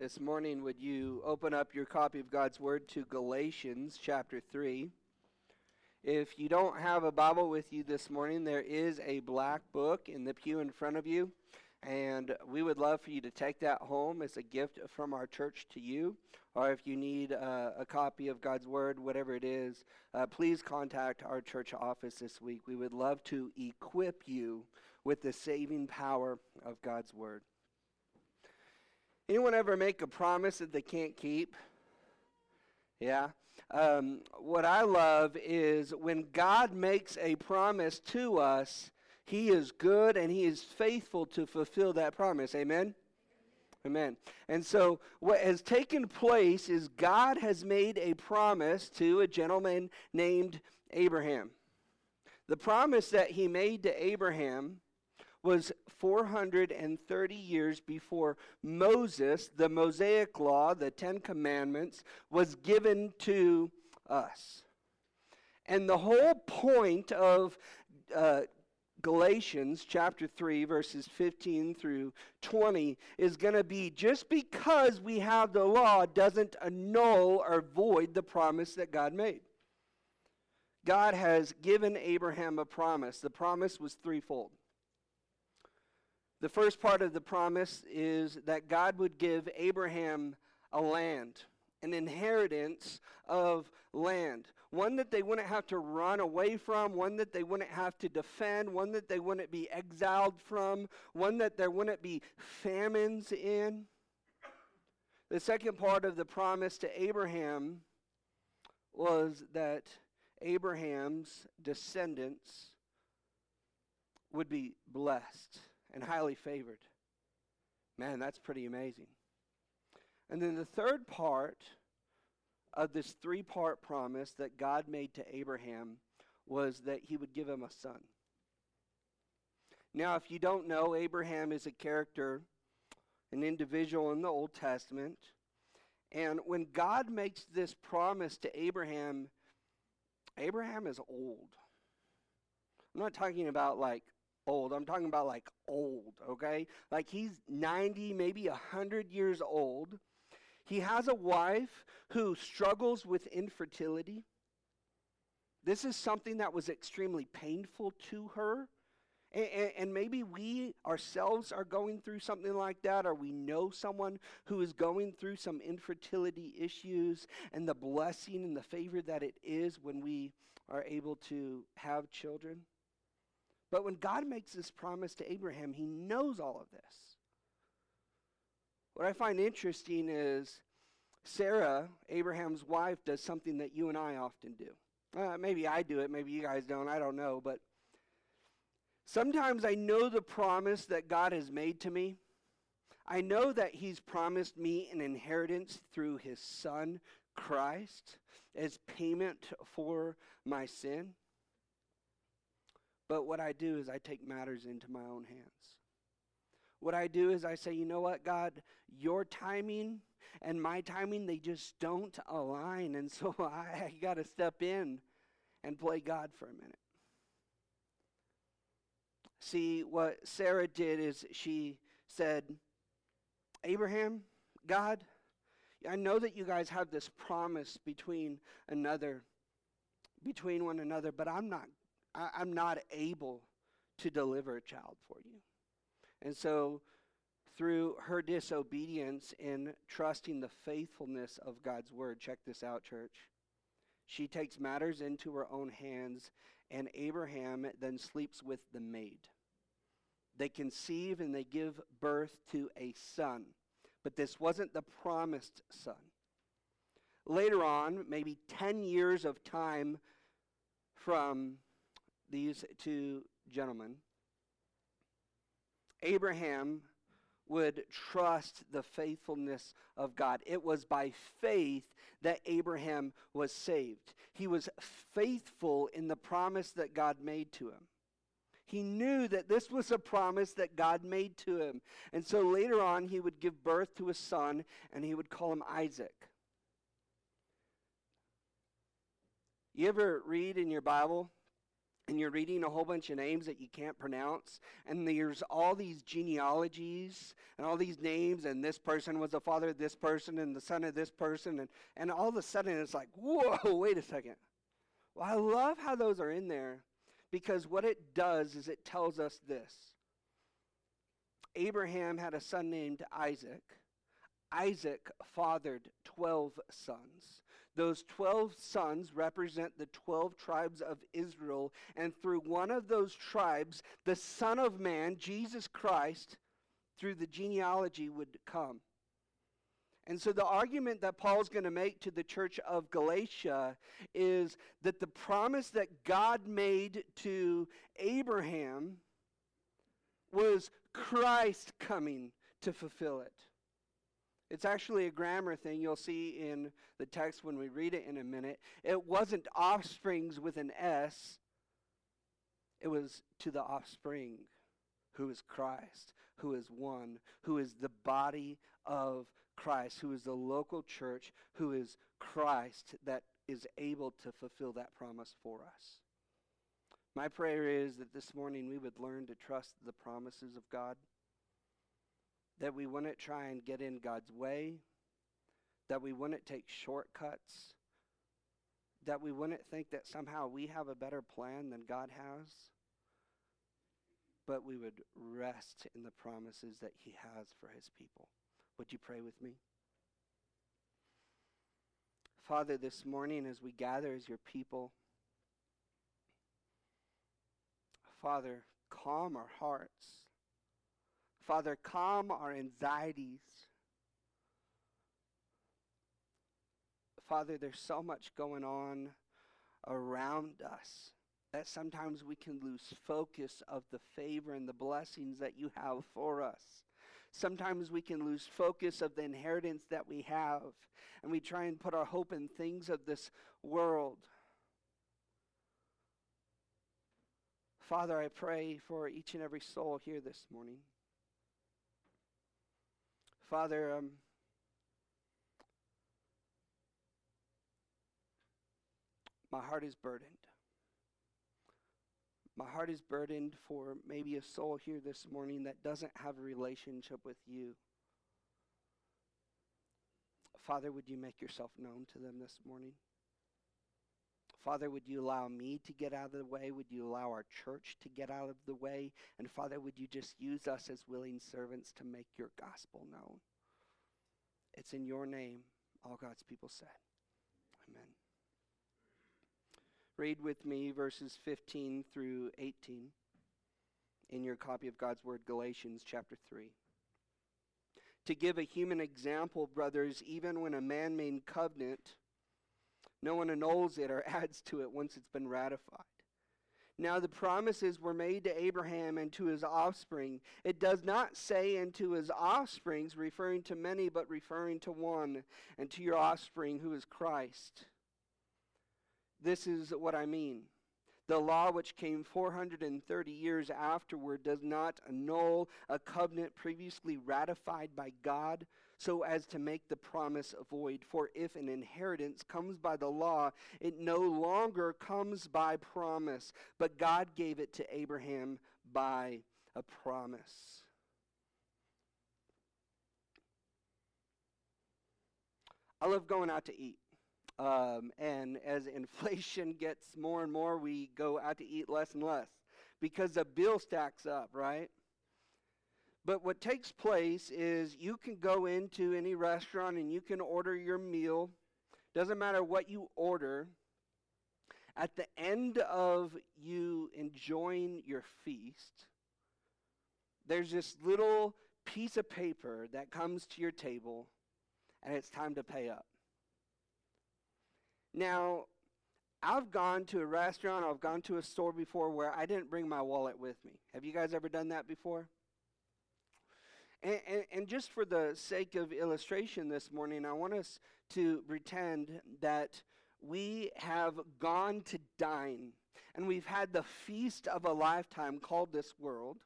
This morning, would you open up your copy of God's Word to Galatians chapter 3? If you don't have a Bible with you this morning, there is a black book in the pew in front of you. And we would love for you to take that home as a gift from our church to you. Or if you need uh, a copy of God's Word, whatever it is, uh, please contact our church office this week. We would love to equip you with the saving power of God's Word. Anyone ever make a promise that they can't keep? Yeah. Um, what I love is when God makes a promise to us, He is good and He is faithful to fulfill that promise. Amen? Amen. And so, what has taken place is God has made a promise to a gentleman named Abraham. The promise that He made to Abraham was 430 years before Moses, the Mosaic Law, the Ten Commandments, was given to us. And the whole point of uh, Galatians chapter 3, verses 15 through 20, is going to be just because we have the law doesn't annul or void the promise that God made. God has given Abraham a promise. The promise was threefold. The first part of the promise is that God would give Abraham a land, an inheritance of land, one that they wouldn't have to run away from, one that they wouldn't have to defend, one that they wouldn't be exiled from, one that there wouldn't be famines in. The second part of the promise to Abraham was that Abraham's descendants would be blessed and highly favored. Man, that's pretty amazing. And then the third part of this three part promise that God made to Abraham was that he would give him a son. Now, if you don't know, Abraham is a character, an individual in the Old Testament. And when God makes this promise to Abraham, Abraham is old. I'm not talking about like old. I'm talking about like old, okay? Like he's 90, maybe 100 years old. He has a wife who struggles with infertility. This is something that was extremely painful to her. And, and, maybe we ourselves are going through something like that, or we know someone who is going through some infertility issues, and the blessing and the favor that it is when we are able to have children. But when God makes this promise to Abraham, he knows all of this. What I find interesting is Sarah, Abraham's wife, does something that you and I often do. Uh, maybe I do it, maybe you guys don't, I don't know. But sometimes I know the promise that God has made to me. I know that He's promised me an inheritance through His Son, Christ, as payment for my sin. But what I do is I take matters into my own hands. What I do is I say, you know what, God, your timing and my timing, they just don't align. And so I, I got to step in and play God for a minute. See, what Sarah did is she said, Abraham, God, I know that you guys have this promise between another, between one another, but I'm not I, I'm not able to deliver a child for you. And so, through her disobedience in trusting the faithfulness of God's word, check this out, church. She takes matters into her own hands, and Abraham then sleeps with the maid. They conceive and they give birth to a son. But this wasn't the promised son. Later on, maybe 10 years of time from these two gentlemen, Abraham would trust the faithfulness of God. It was by faith that Abraham was saved. He was faithful in the promise that God made to him. He knew that this was a promise that God made to him. And so later on, he would give birth to a son and he would call him Isaac. You ever read in your Bible and you're reading a whole bunch of names that you can't pronounce, and there's all these genealogies and all these names, and this person was the father of this person and the son of this person, and, and all of a sudden it's like, whoa, wait a second. Well, I love how those are in there because what it does is it tells us this Abraham had a son named Isaac. Isaac fathered 12 sons. Those 12 sons represent the 12 tribes of Israel, and through one of those tribes, the Son of Man, Jesus Christ, through the genealogy would come. And so the argument that Paul's going to make to the church of Galatia is that the promise that God made to Abraham was Christ coming to fulfill it. It's actually a grammar thing you'll see in the text when we read it in a minute. It wasn't offsprings with an S, it was to the offspring, who is Christ, who is one, who is the body of Christ, who is the local church, who is Christ that is able to fulfill that promise for us. My prayer is that this morning we would learn to trust the promises of God that we wouldn't try and get in God's way, that we wouldn't take shortcuts, that we wouldn't think that somehow we have a better plan than God has, but we would rest in the promises that He has for His people. Would you pray with me? Father, this morning as we gather as your people, Father, calm our hearts. Father, calm our anxieties. Father, there's so much going on around us that sometimes we can lose focus of the favor and the blessings that you have for us. Sometimes we can lose focus of the inheritance that we have, and we try and put our hope in things of this world. Father, I pray for each and every soul here this morning. Father, um, my heart is burdened. My heart is burdened for maybe a soul here this morning that doesn't have a relationship with you. Father, would you make yourself known to them this morning? Father, would you allow me to get out of the way? Would you allow our church to get out of the way? And Father, would you just use us as willing servants to make your gospel known? It's in your name, all God's people said. Amen. Read with me verses 15 through 18 in your copy of God's Word, Galatians chapter 3. To give a human example, brothers, even when a man made covenant, no one annuls it or adds to it once it's been ratified. Now the promises were made to Abraham and to his offspring. It does not say and to his offsprings, referring to many, but referring to one, and to your offspring, who is Christ. This is what I mean. The law, which came 430 years afterward, does not annul a covenant previously ratified by God so as to make the promise void. For if an inheritance comes by the law, it no longer comes by promise, but God gave it to Abraham by a promise. I love going out to eat. Um, and as inflation gets more and more, we go out to eat less and less because the bill stacks up, right? But what takes place is you can go into any restaurant and you can order your meal. Doesn't matter what you order. At the end of you enjoying your feast, there's this little piece of paper that comes to your table, and it's time to pay up. Now, I've gone to a restaurant, I've gone to a store before where I didn't bring my wallet with me. Have you guys ever done that before? And, and, and, just for the sake of illustration this morning, I want us to pretend that we have gone to dine and we've had the feast of a lifetime called this world.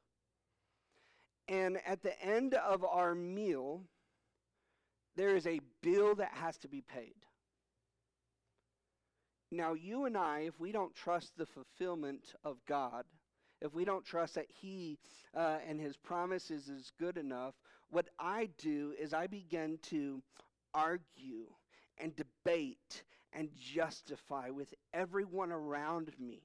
And at the end of our meal, there is a bill that has to be paid. Now, you and I, if we don't trust the fulfillment of God, if we don't trust that He uh, and His promises is good enough, what I do is I begin to argue and debate and justify with everyone around me.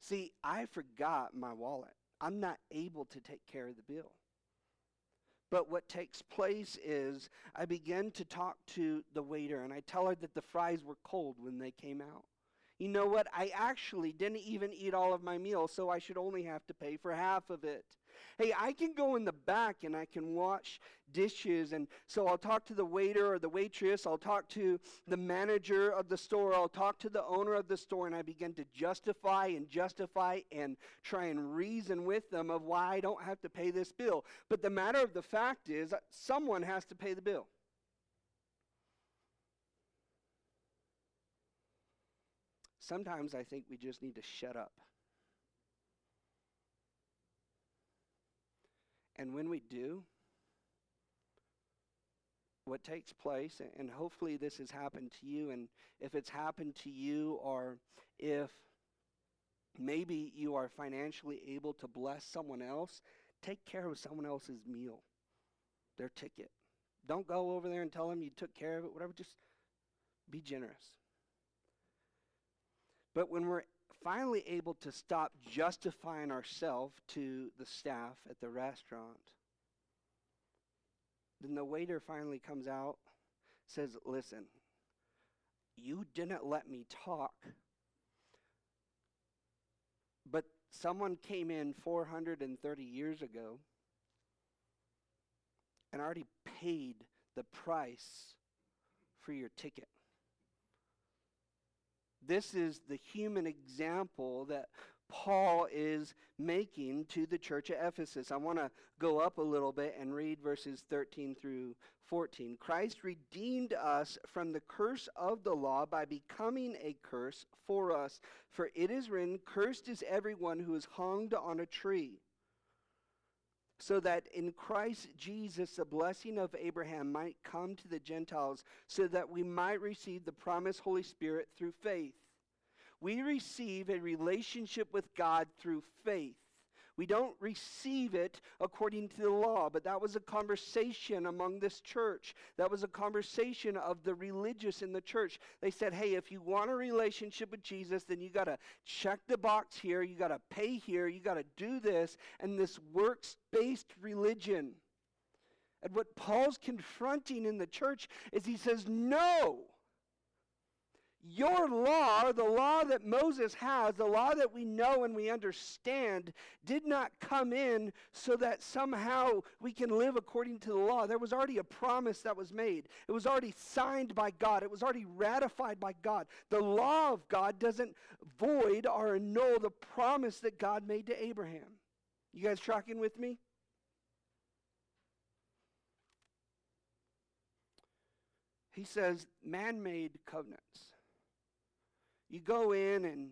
See, I forgot my wallet. I'm not able to take care of the bill. But what takes place is I begin to talk to the waiter and I tell her that the fries were cold when they came out. You know what? I actually didn't even eat all of my meal, so I should only have to pay for half of it. Hey, I can go in the back and I can wash dishes. And so I'll talk to the waiter or the waitress. I'll talk to the manager of the store. I'll talk to the owner of the store. And I begin to justify and justify and try and reason with them of why I don't have to pay this bill. But the matter of the fact is, someone has to pay the bill. Sometimes I think we just need to shut up. And when we do, what takes place, and hopefully this has happened to you, and if it's happened to you, or if maybe you are financially able to bless someone else, take care of someone else's meal, their ticket. Don't go over there and tell them you took care of it, whatever, just be generous. But when we're finally able to stop justifying ourselves to the staff at the restaurant, then the waiter finally comes out, says, Listen, you didn't let me talk, but someone came in 430 years ago and already paid the price for your ticket. This is the human example that Paul is making to the church at Ephesus. I want to go up a little bit and read verses 13 through 14. Christ redeemed us from the curse of the law by becoming a curse for us. For it is written, Cursed is everyone who is hung on a tree. So that in Christ Jesus the blessing of Abraham might come to the Gentiles, so that we might receive the promised Holy Spirit through faith. We receive a relationship with God through faith. We don't receive it according to the law, but that was a conversation among this church. That was a conversation of the religious in the church. They said, hey, if you want a relationship with Jesus, then you got to check the box here, you got to pay here, you got to do this, and this works based religion. And what Paul's confronting in the church is he says, no. Your law, the law that Moses has, the law that we know and we understand, did not come in so that somehow we can live according to the law. There was already a promise that was made, it was already signed by God, it was already ratified by God. The law of God doesn't void or annul the promise that God made to Abraham. You guys tracking with me? He says man made covenants. You go in and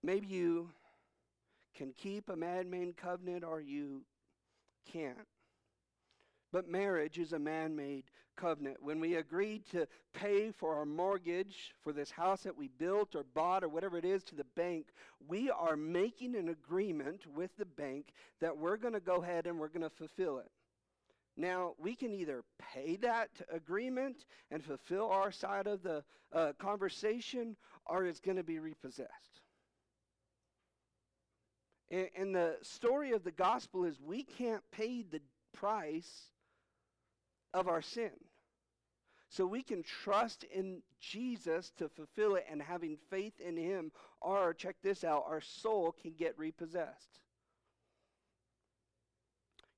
maybe you can keep a man made covenant or you can't. But marriage is a man made covenant. When we agreed to pay for our mortgage for this house that we built or bought or whatever it is to the bank, we are making an agreement with the bank that we're going to go ahead and we're going to fulfill it. Now, we can either pay that agreement and fulfill our side of the uh, conversation, or it's going to be repossessed. And, and the story of the gospel is we can't pay the price of our sin. So we can trust in Jesus to fulfill it and having faith in him, or check this out, our soul can get repossessed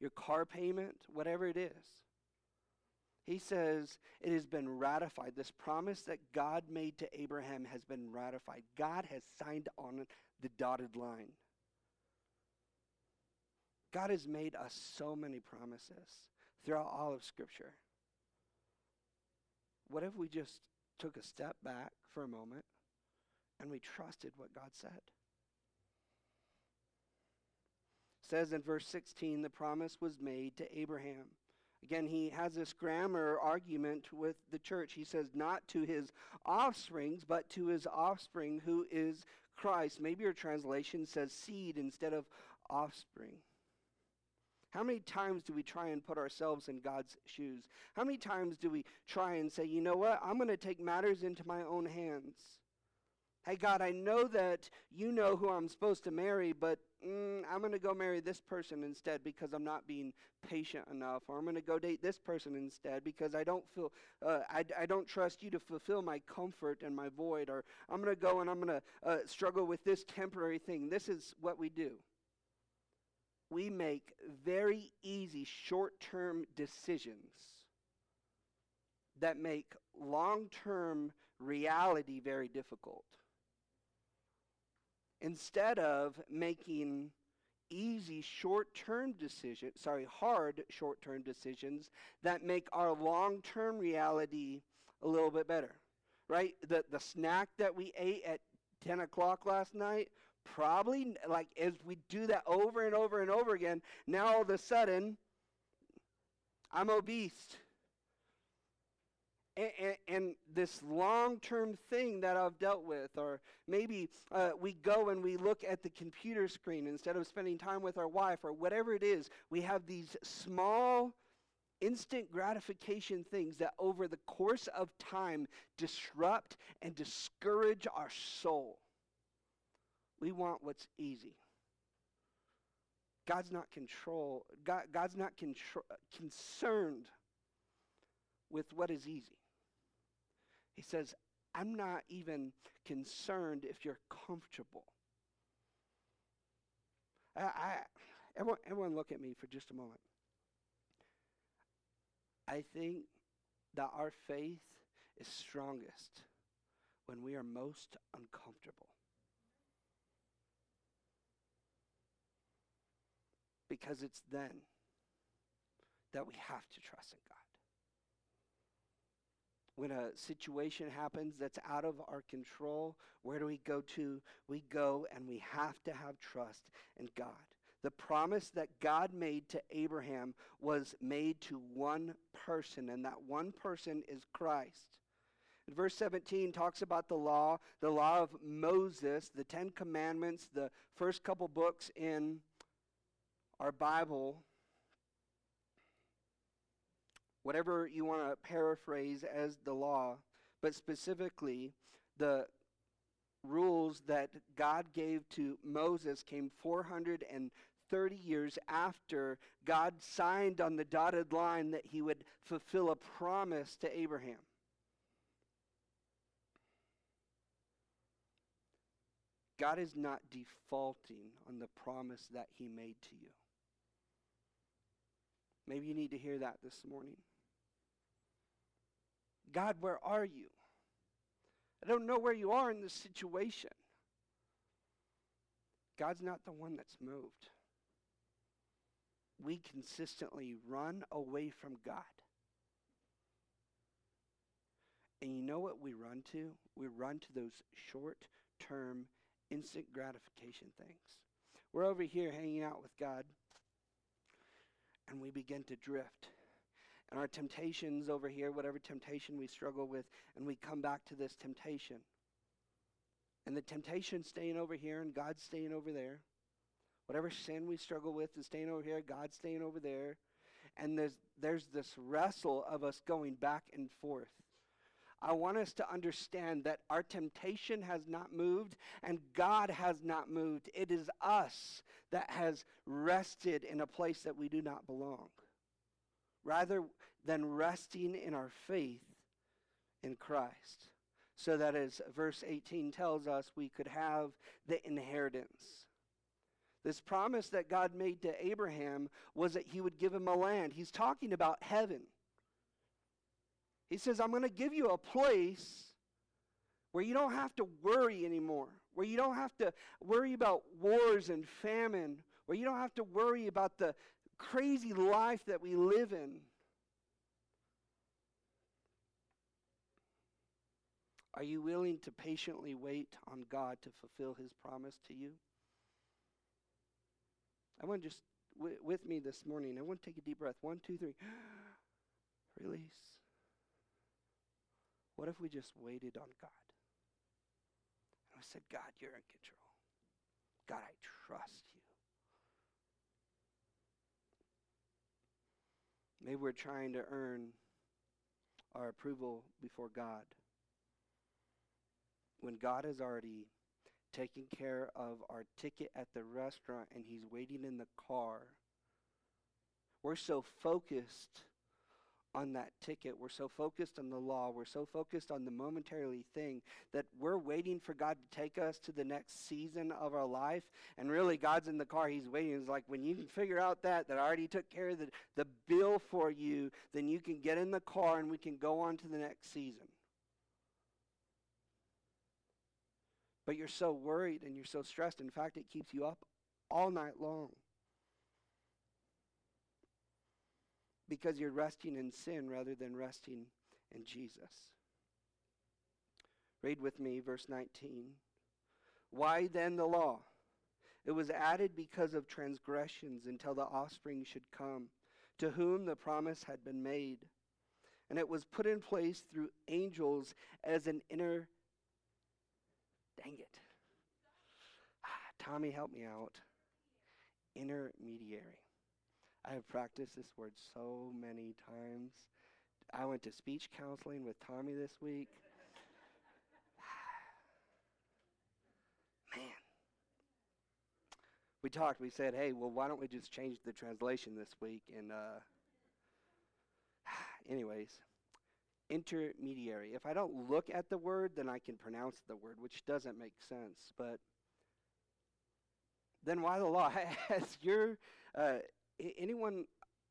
your car payment, whatever it is. He says it has been ratified. This promise that God made to Abraham has been ratified. God has signed on the dotted line. God has made us so many promises throughout all of Scripture. What if we just took a step back for a moment and we trusted what God said? Says in verse 16 the promise was made to Abraham, Again, he has this grammar argument with the church. He says, not to his offsprings, but to his offspring who is Christ. Maybe your translation says seed instead of offspring. How many times do we try and put ourselves in God's shoes? How many times do we try and say, you know what, I'm going to take matters into my own hands? Hey, God, I know that you know who I'm supposed to marry, but mm, I'm going to go marry this person instead because I'm not being patient enough. Or I'm going to go date this person instead because I don't feel, uh, I, I don't trust you to fulfill my comfort and my void. Or I'm going to go and I'm going to uh, struggle with this temporary thing. This is what we do. We make very easy short term decisions that make long term reality very difficult instead of making easy short-term decisions, sorry, hard short-term decisions that make our long-term reality a little bit better, right? The, the snack that we ate at 10 o'clock last night, probably, like, as we do that over and over and over again, now all of a sudden, I'm obese and, and, this long term thing that I've dealt with. Or maybe uh, we go and we look at the computer screen instead of spending time with our wife, or whatever it is. We have these small, instant gratification things that over the course of time disrupt and discourage our soul. We want what's easy. God's not control. God, God's not concerned with what is easy. He says, I'm not even concerned if you're comfortable. I, I, everyone, everyone, look at me for just a moment. I think that our faith is strongest when we are most uncomfortable. Because it's then that we have to trust in God when a situation happens that's out of our control, where do we go to? We go and we have to have trust in God. The promise that God made to Abraham was made to one person, and that one person is Christ. Verse 17 talks about the law, the law of Moses, the Ten Commandments, the first couple books in our Bible whatever you want to paraphrase as the law, but specifically the rules that God gave to Moses came 430 years after God signed on the dotted line that he would fulfill a promise to Abraham. God is not defaulting on the promise that he made to you. Maybe you need to hear that this morning. God, where are you? I don't know where you are in this situation. God's not the one that's moved. We consistently run away from God. And you know what we run to? We run to those short term, instant gratification things. We're over here hanging out with God, and we begin to drift and our temptations over here, whatever temptation we struggle with, and we come back to this temptation. And the temptation staying over here and God staying over there. Whatever sin we struggle with is staying over here, God staying over there. And there's, there's this wrestle of us going back and forth. I want us to understand that our temptation has not moved and God has not moved. It is us that has rested in a place that we do not belong rather than resting in our faith in Christ. So that as verse 18 tells us, we could have the inheritance. This promise that God made to Abraham was that he would give him a land. He's talking about heaven. He says, I'm going to give you a place where you don't have to worry anymore, where you don't have to worry about wars and famine, where you don't have to worry about the, crazy life that we live in. Are you willing to patiently wait on God to fulfill his promise to you? I want to just, w- with me this morning, I want to take a deep breath. One, two, three. release. What if we just waited on God? And I said, God, you're in control. God, I trust you. Maybe we're trying to earn our approval before God when God has already taken care of our ticket at the restaurant and He's waiting in the car. We're so focused on that ticket. We're so focused on the law. We're so focused on the momentarily thing that we're waiting for God to take us to the next season of our life. And really, God's in the car. He's waiting. It's like when you can figure out that, that I already took care of the, the bill for you, then you can get in the car and we can go on to the next season. But you're so worried and you're so stressed. In fact, it keeps you up all night long. Because you're resting in sin rather than resting in Jesus. Read with me verse 19. Why then the law? It was added because of transgressions until the offspring should come, to whom the promise had been made. And it was put in place through angels as an inner. Dang it. Tommy, help me out. Intermediary. I have practiced this word so many times. I went to speech counseling with Tommy this week. Man. We talked, we said, hey, well, why don't we just change the translation this week? And, uh, anyways, intermediary. If I don't look at the word, then I can pronounce the word, which doesn't make sense. But then why the law? Has your uh, anyone,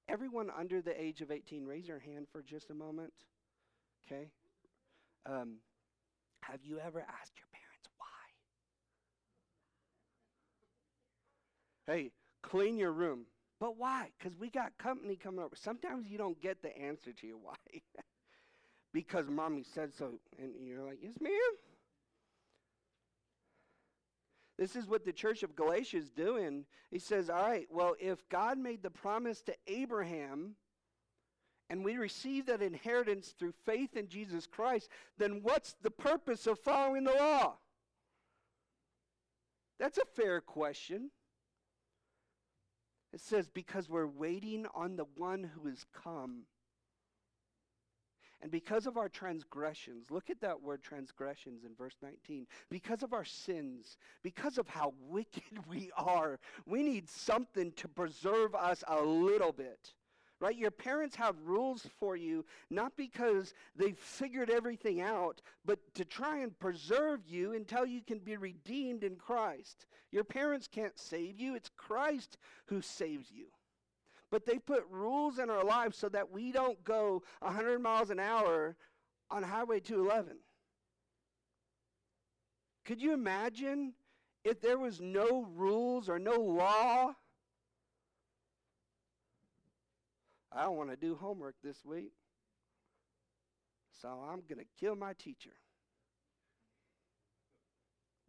everyone under the age of 18, raise your hand for just a moment. Okay? Um, have you ever asked your parents why? Hey, clean your room. But why? Because we got company coming over. Sometimes you don't get the answer to your why. because mommy said so. And you're like, yes, ma'am. This is what the church of Galatia is doing. He says, All right, well, if God made the promise to Abraham and we receive that inheritance through faith in Jesus Christ, then what's the purpose of following the law? That's a fair question. It says, Because we're waiting on the one who has come. And because of our transgressions, look at that word transgressions in verse 19. Because of our sins, because of how wicked we are, we need something to preserve us a little bit. Right? Your parents have rules for you, not because they've figured everything out, but to try and preserve you until you can be redeemed in Christ. Your parents can't save you, it's Christ who saves you but they put rules in our lives so that we don't go 100 miles an hour on Highway 211. Could you imagine if there was no rules or no law? I don't want to do homework this week, so I'm going to kill my teacher.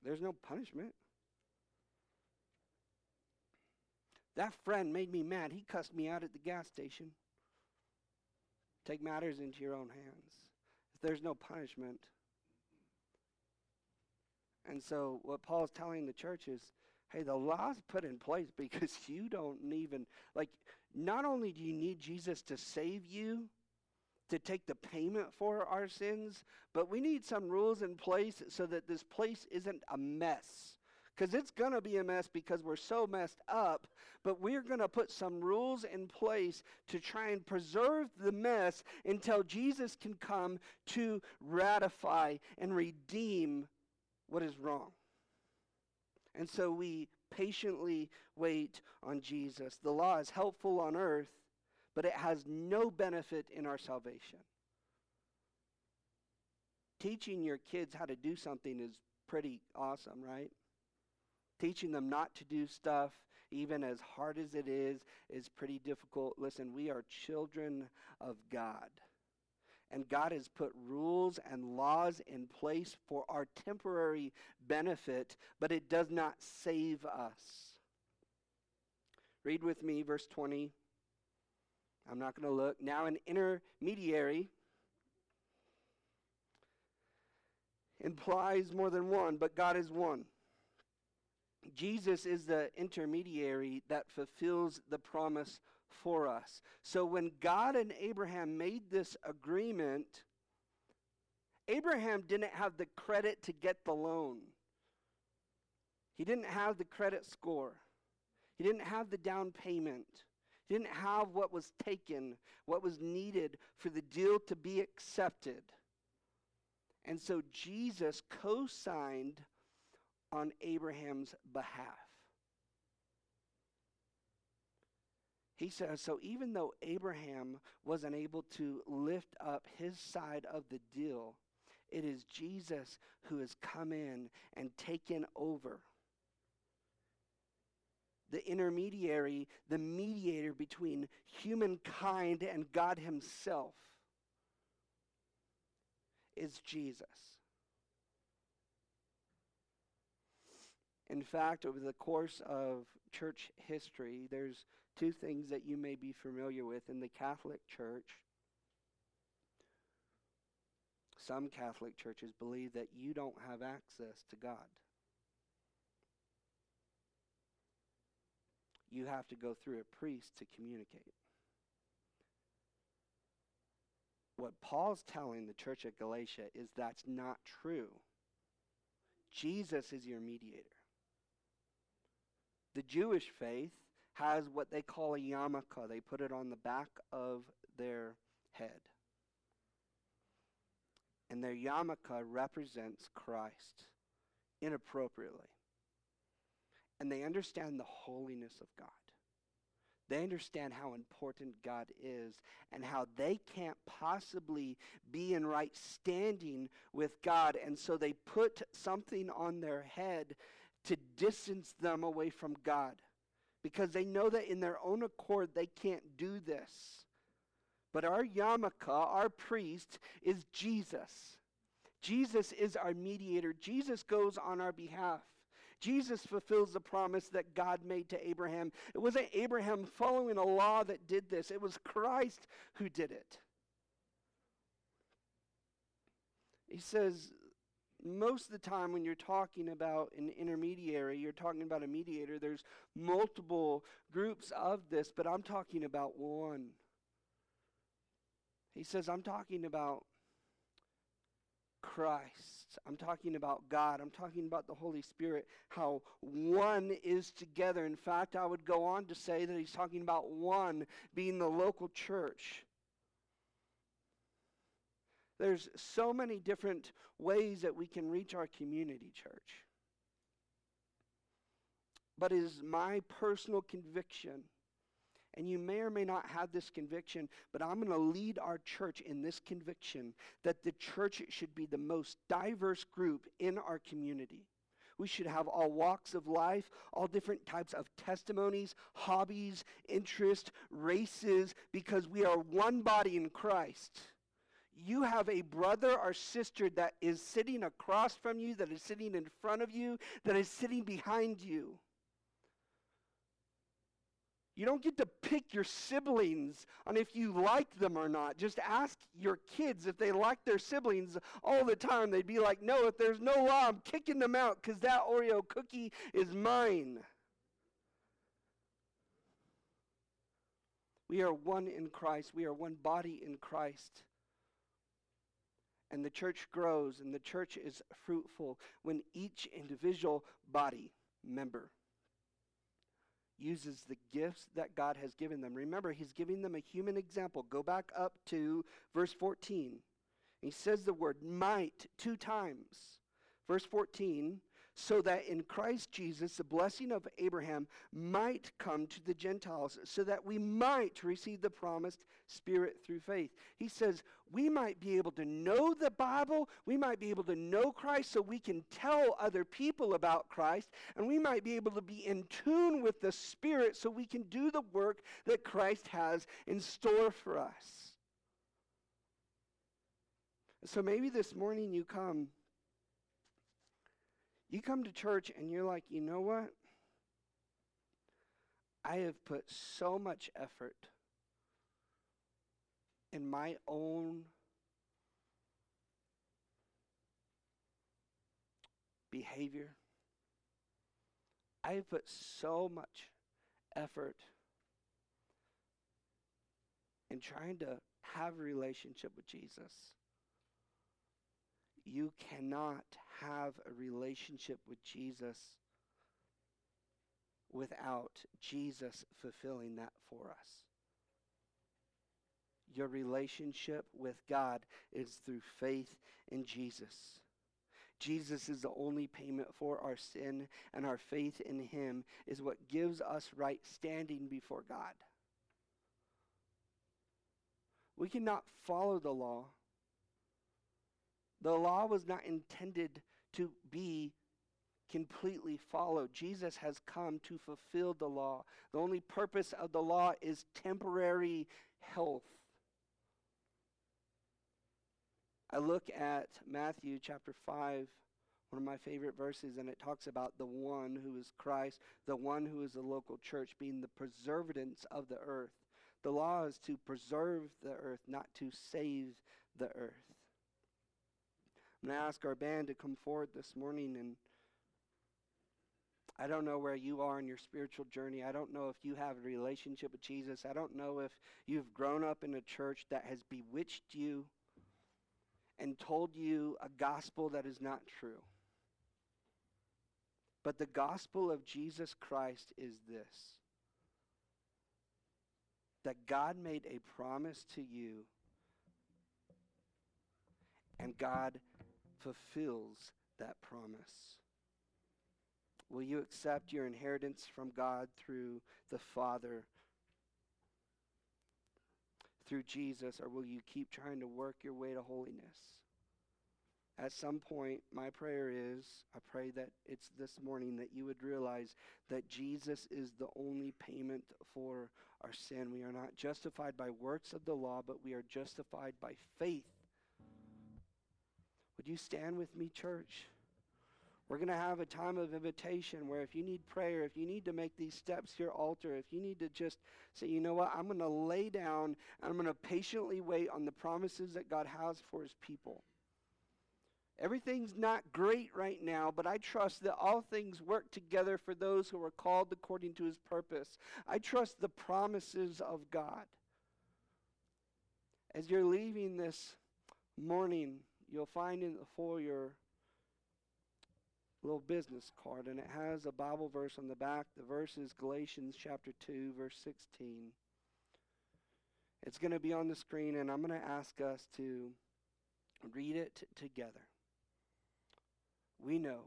There's no punishment. That friend made me mad. He cussed me out at the gas station. Take matters into your own hands. If there's no punishment. And so, what Paul's telling the church is hey, the law's put in place because you don't even, like, not only do you need Jesus to save you, to take the payment for our sins, but we need some rules in place so that this place isn't a mess because it's going to be a mess because we're so messed up. But we're going to put some rules in place to try and preserve the mess until Jesus can come to ratify and redeem what is wrong. And so we patiently wait on Jesus. The law is helpful on earth, but it has no benefit in our salvation. Teaching your kids how to do something is pretty awesome, right? Teaching them not to do stuff, even as hard as it is, is pretty difficult. Listen, we are children of God. And God has put rules and laws in place for our temporary benefit, but it does not save us. Read with me verse 20. I'm not going to look. Now, an intermediary implies more than one, but God is one. Jesus is the intermediary that fulfills the promise for us. So when God and Abraham made this agreement, Abraham didn't have the credit to get the loan. He didn't have the credit score. He didn't have the down payment. He didn't have what was taken, what was needed for the deal to be accepted. And so Jesus co signed on Abraham's behalf. He says, so even though Abraham wasn't able to lift up his side of the deal, it is Jesus who has come in and taken over. The intermediary, the mediator between humankind and God Himself is Jesus. In fact, over the course of church history, there's two things that you may be familiar with in the Catholic Church. Some Catholic churches believe that you don't have access to God. You have to go through a priest to communicate. What Paul's telling the church at Galatia is that's not true. Jesus is your mediator. The Jewish faith has what they call a yarmulke. They put it on the back of their head. And their yarmulke represents Christ inappropriately. And they understand the holiness of God. They understand how important God is and how they can't possibly be in right standing with God. And so they put something on their head to distance them away from God because they know that in their own accord they can't do this. But our yarmulke, our priest, is Jesus. Jesus is our mediator. Jesus goes on our behalf. Jesus fulfills the promise that God made to Abraham. It wasn't Abraham following a law that did this, it was Christ who did it. He says, most of the time when you're talking about an intermediary, you're talking about a mediator, there's multiple groups of this, but I'm talking about one. He says, I'm talking about Christ. I'm talking about God. I'm talking about the Holy Spirit, how one is together. In fact, I would go on to say that he's talking about one being the local church. There's so many different ways that we can reach our community, church. But it is my personal conviction and you may or may not have this conviction, but I'm going to lead our church in this conviction that the church should be the most diverse group in our community. We should have all walks of life, all different types of testimonies, hobbies, interests, races, because we are one body in Christ. You have a brother or sister that is sitting across from you, that is sitting in front of you, that is sitting behind you. You don't get to pick your siblings on if you like them or not. Just ask your kids if they like their siblings all the time. They'd be like, no, if there's no law, I'm kicking them out because that Oreo cookie is mine. We are one in Christ, we are one body in Christ. And the church grows and the church is fruitful when each individual body member uses the gifts that God has given them. Remember, he's giving them a human example. Go back up to verse 14. He says the word might two times. Verse 14 so that in Christ Jesus the blessing of Abraham might come to the Gentiles, so that we might receive the promised Spirit through faith. He says we might be able to know the Bible, we might be able to know Christ so we can tell other people about Christ, and we might be able to be in tune with the Spirit so we can do the work that Christ has in store for us. So maybe this morning you come you come to church and you're like, you know what? I have put so much effort in my own behavior. I put so much effort in trying to have a relationship with Jesus. You cannot have a relationship with Jesus without Jesus fulfilling that for us. Your relationship with God is through faith in Jesus. Jesus is the only payment for our sin, and our faith in Him is what gives us right standing before God. We cannot follow the law. The law was not intended to be completely followed. Jesus has come to fulfill the law. The only purpose of the law is temporary health. I look at Matthew chapter 5, one of my favorite verses, and it talks about the one who is Christ, the one who is the local church, being the preservance of the earth. The law is to preserve the earth, not to save the earth. I'm going to ask our band to come forward this morning and I don't know where you are in your spiritual journey. I don't know if you have a relationship with Jesus. I don't know if you've grown up in a church that has bewitched you and told you a gospel that is not true. But the gospel of Jesus Christ is this that God made a promise to you, and God fulfills that promise. Will you accept your inheritance from God through the Father, through Jesus, or will you keep trying to work your way to holiness? At some point, my prayer is I pray that it's this morning that you would realize that Jesus is the only payment for our sin. We are not justified by works of the law, but we are justified by faith. Would you stand with me, church? We're going to have a time of invitation where if you need prayer, if you need to make these steps your altar, if you need to just say, you know what, I'm going to lay down and I'm going to patiently wait on the promises that God has for his people. Everything's not great right now, but I trust that all things work together for those who are called according to his purpose. I trust the promises of God. As you're leaving this morning, you'll find in the foyer little business card, and it has a Bible verse on the back. The verse is Galatians chapter 2, verse 16. It's going to be on the screen, and I'm going to ask us to read it together. We know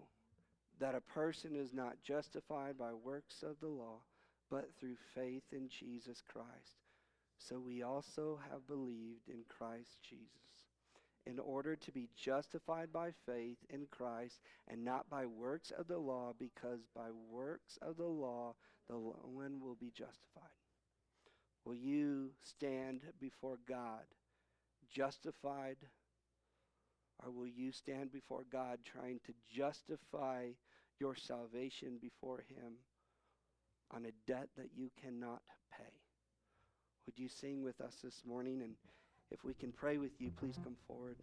that a person is not justified by works of the law, but through faith in Jesus Christ. So we also have believed in Christ Jesus in order to be justified by faith in Christ and not by works of the law, because by works of the law the one will be justified. Will you stand before God justified, or will you stand before God trying to justify your salvation before Him on a debt that you cannot pay? Would you sing with us this morning and if we can pray with you, please come forward.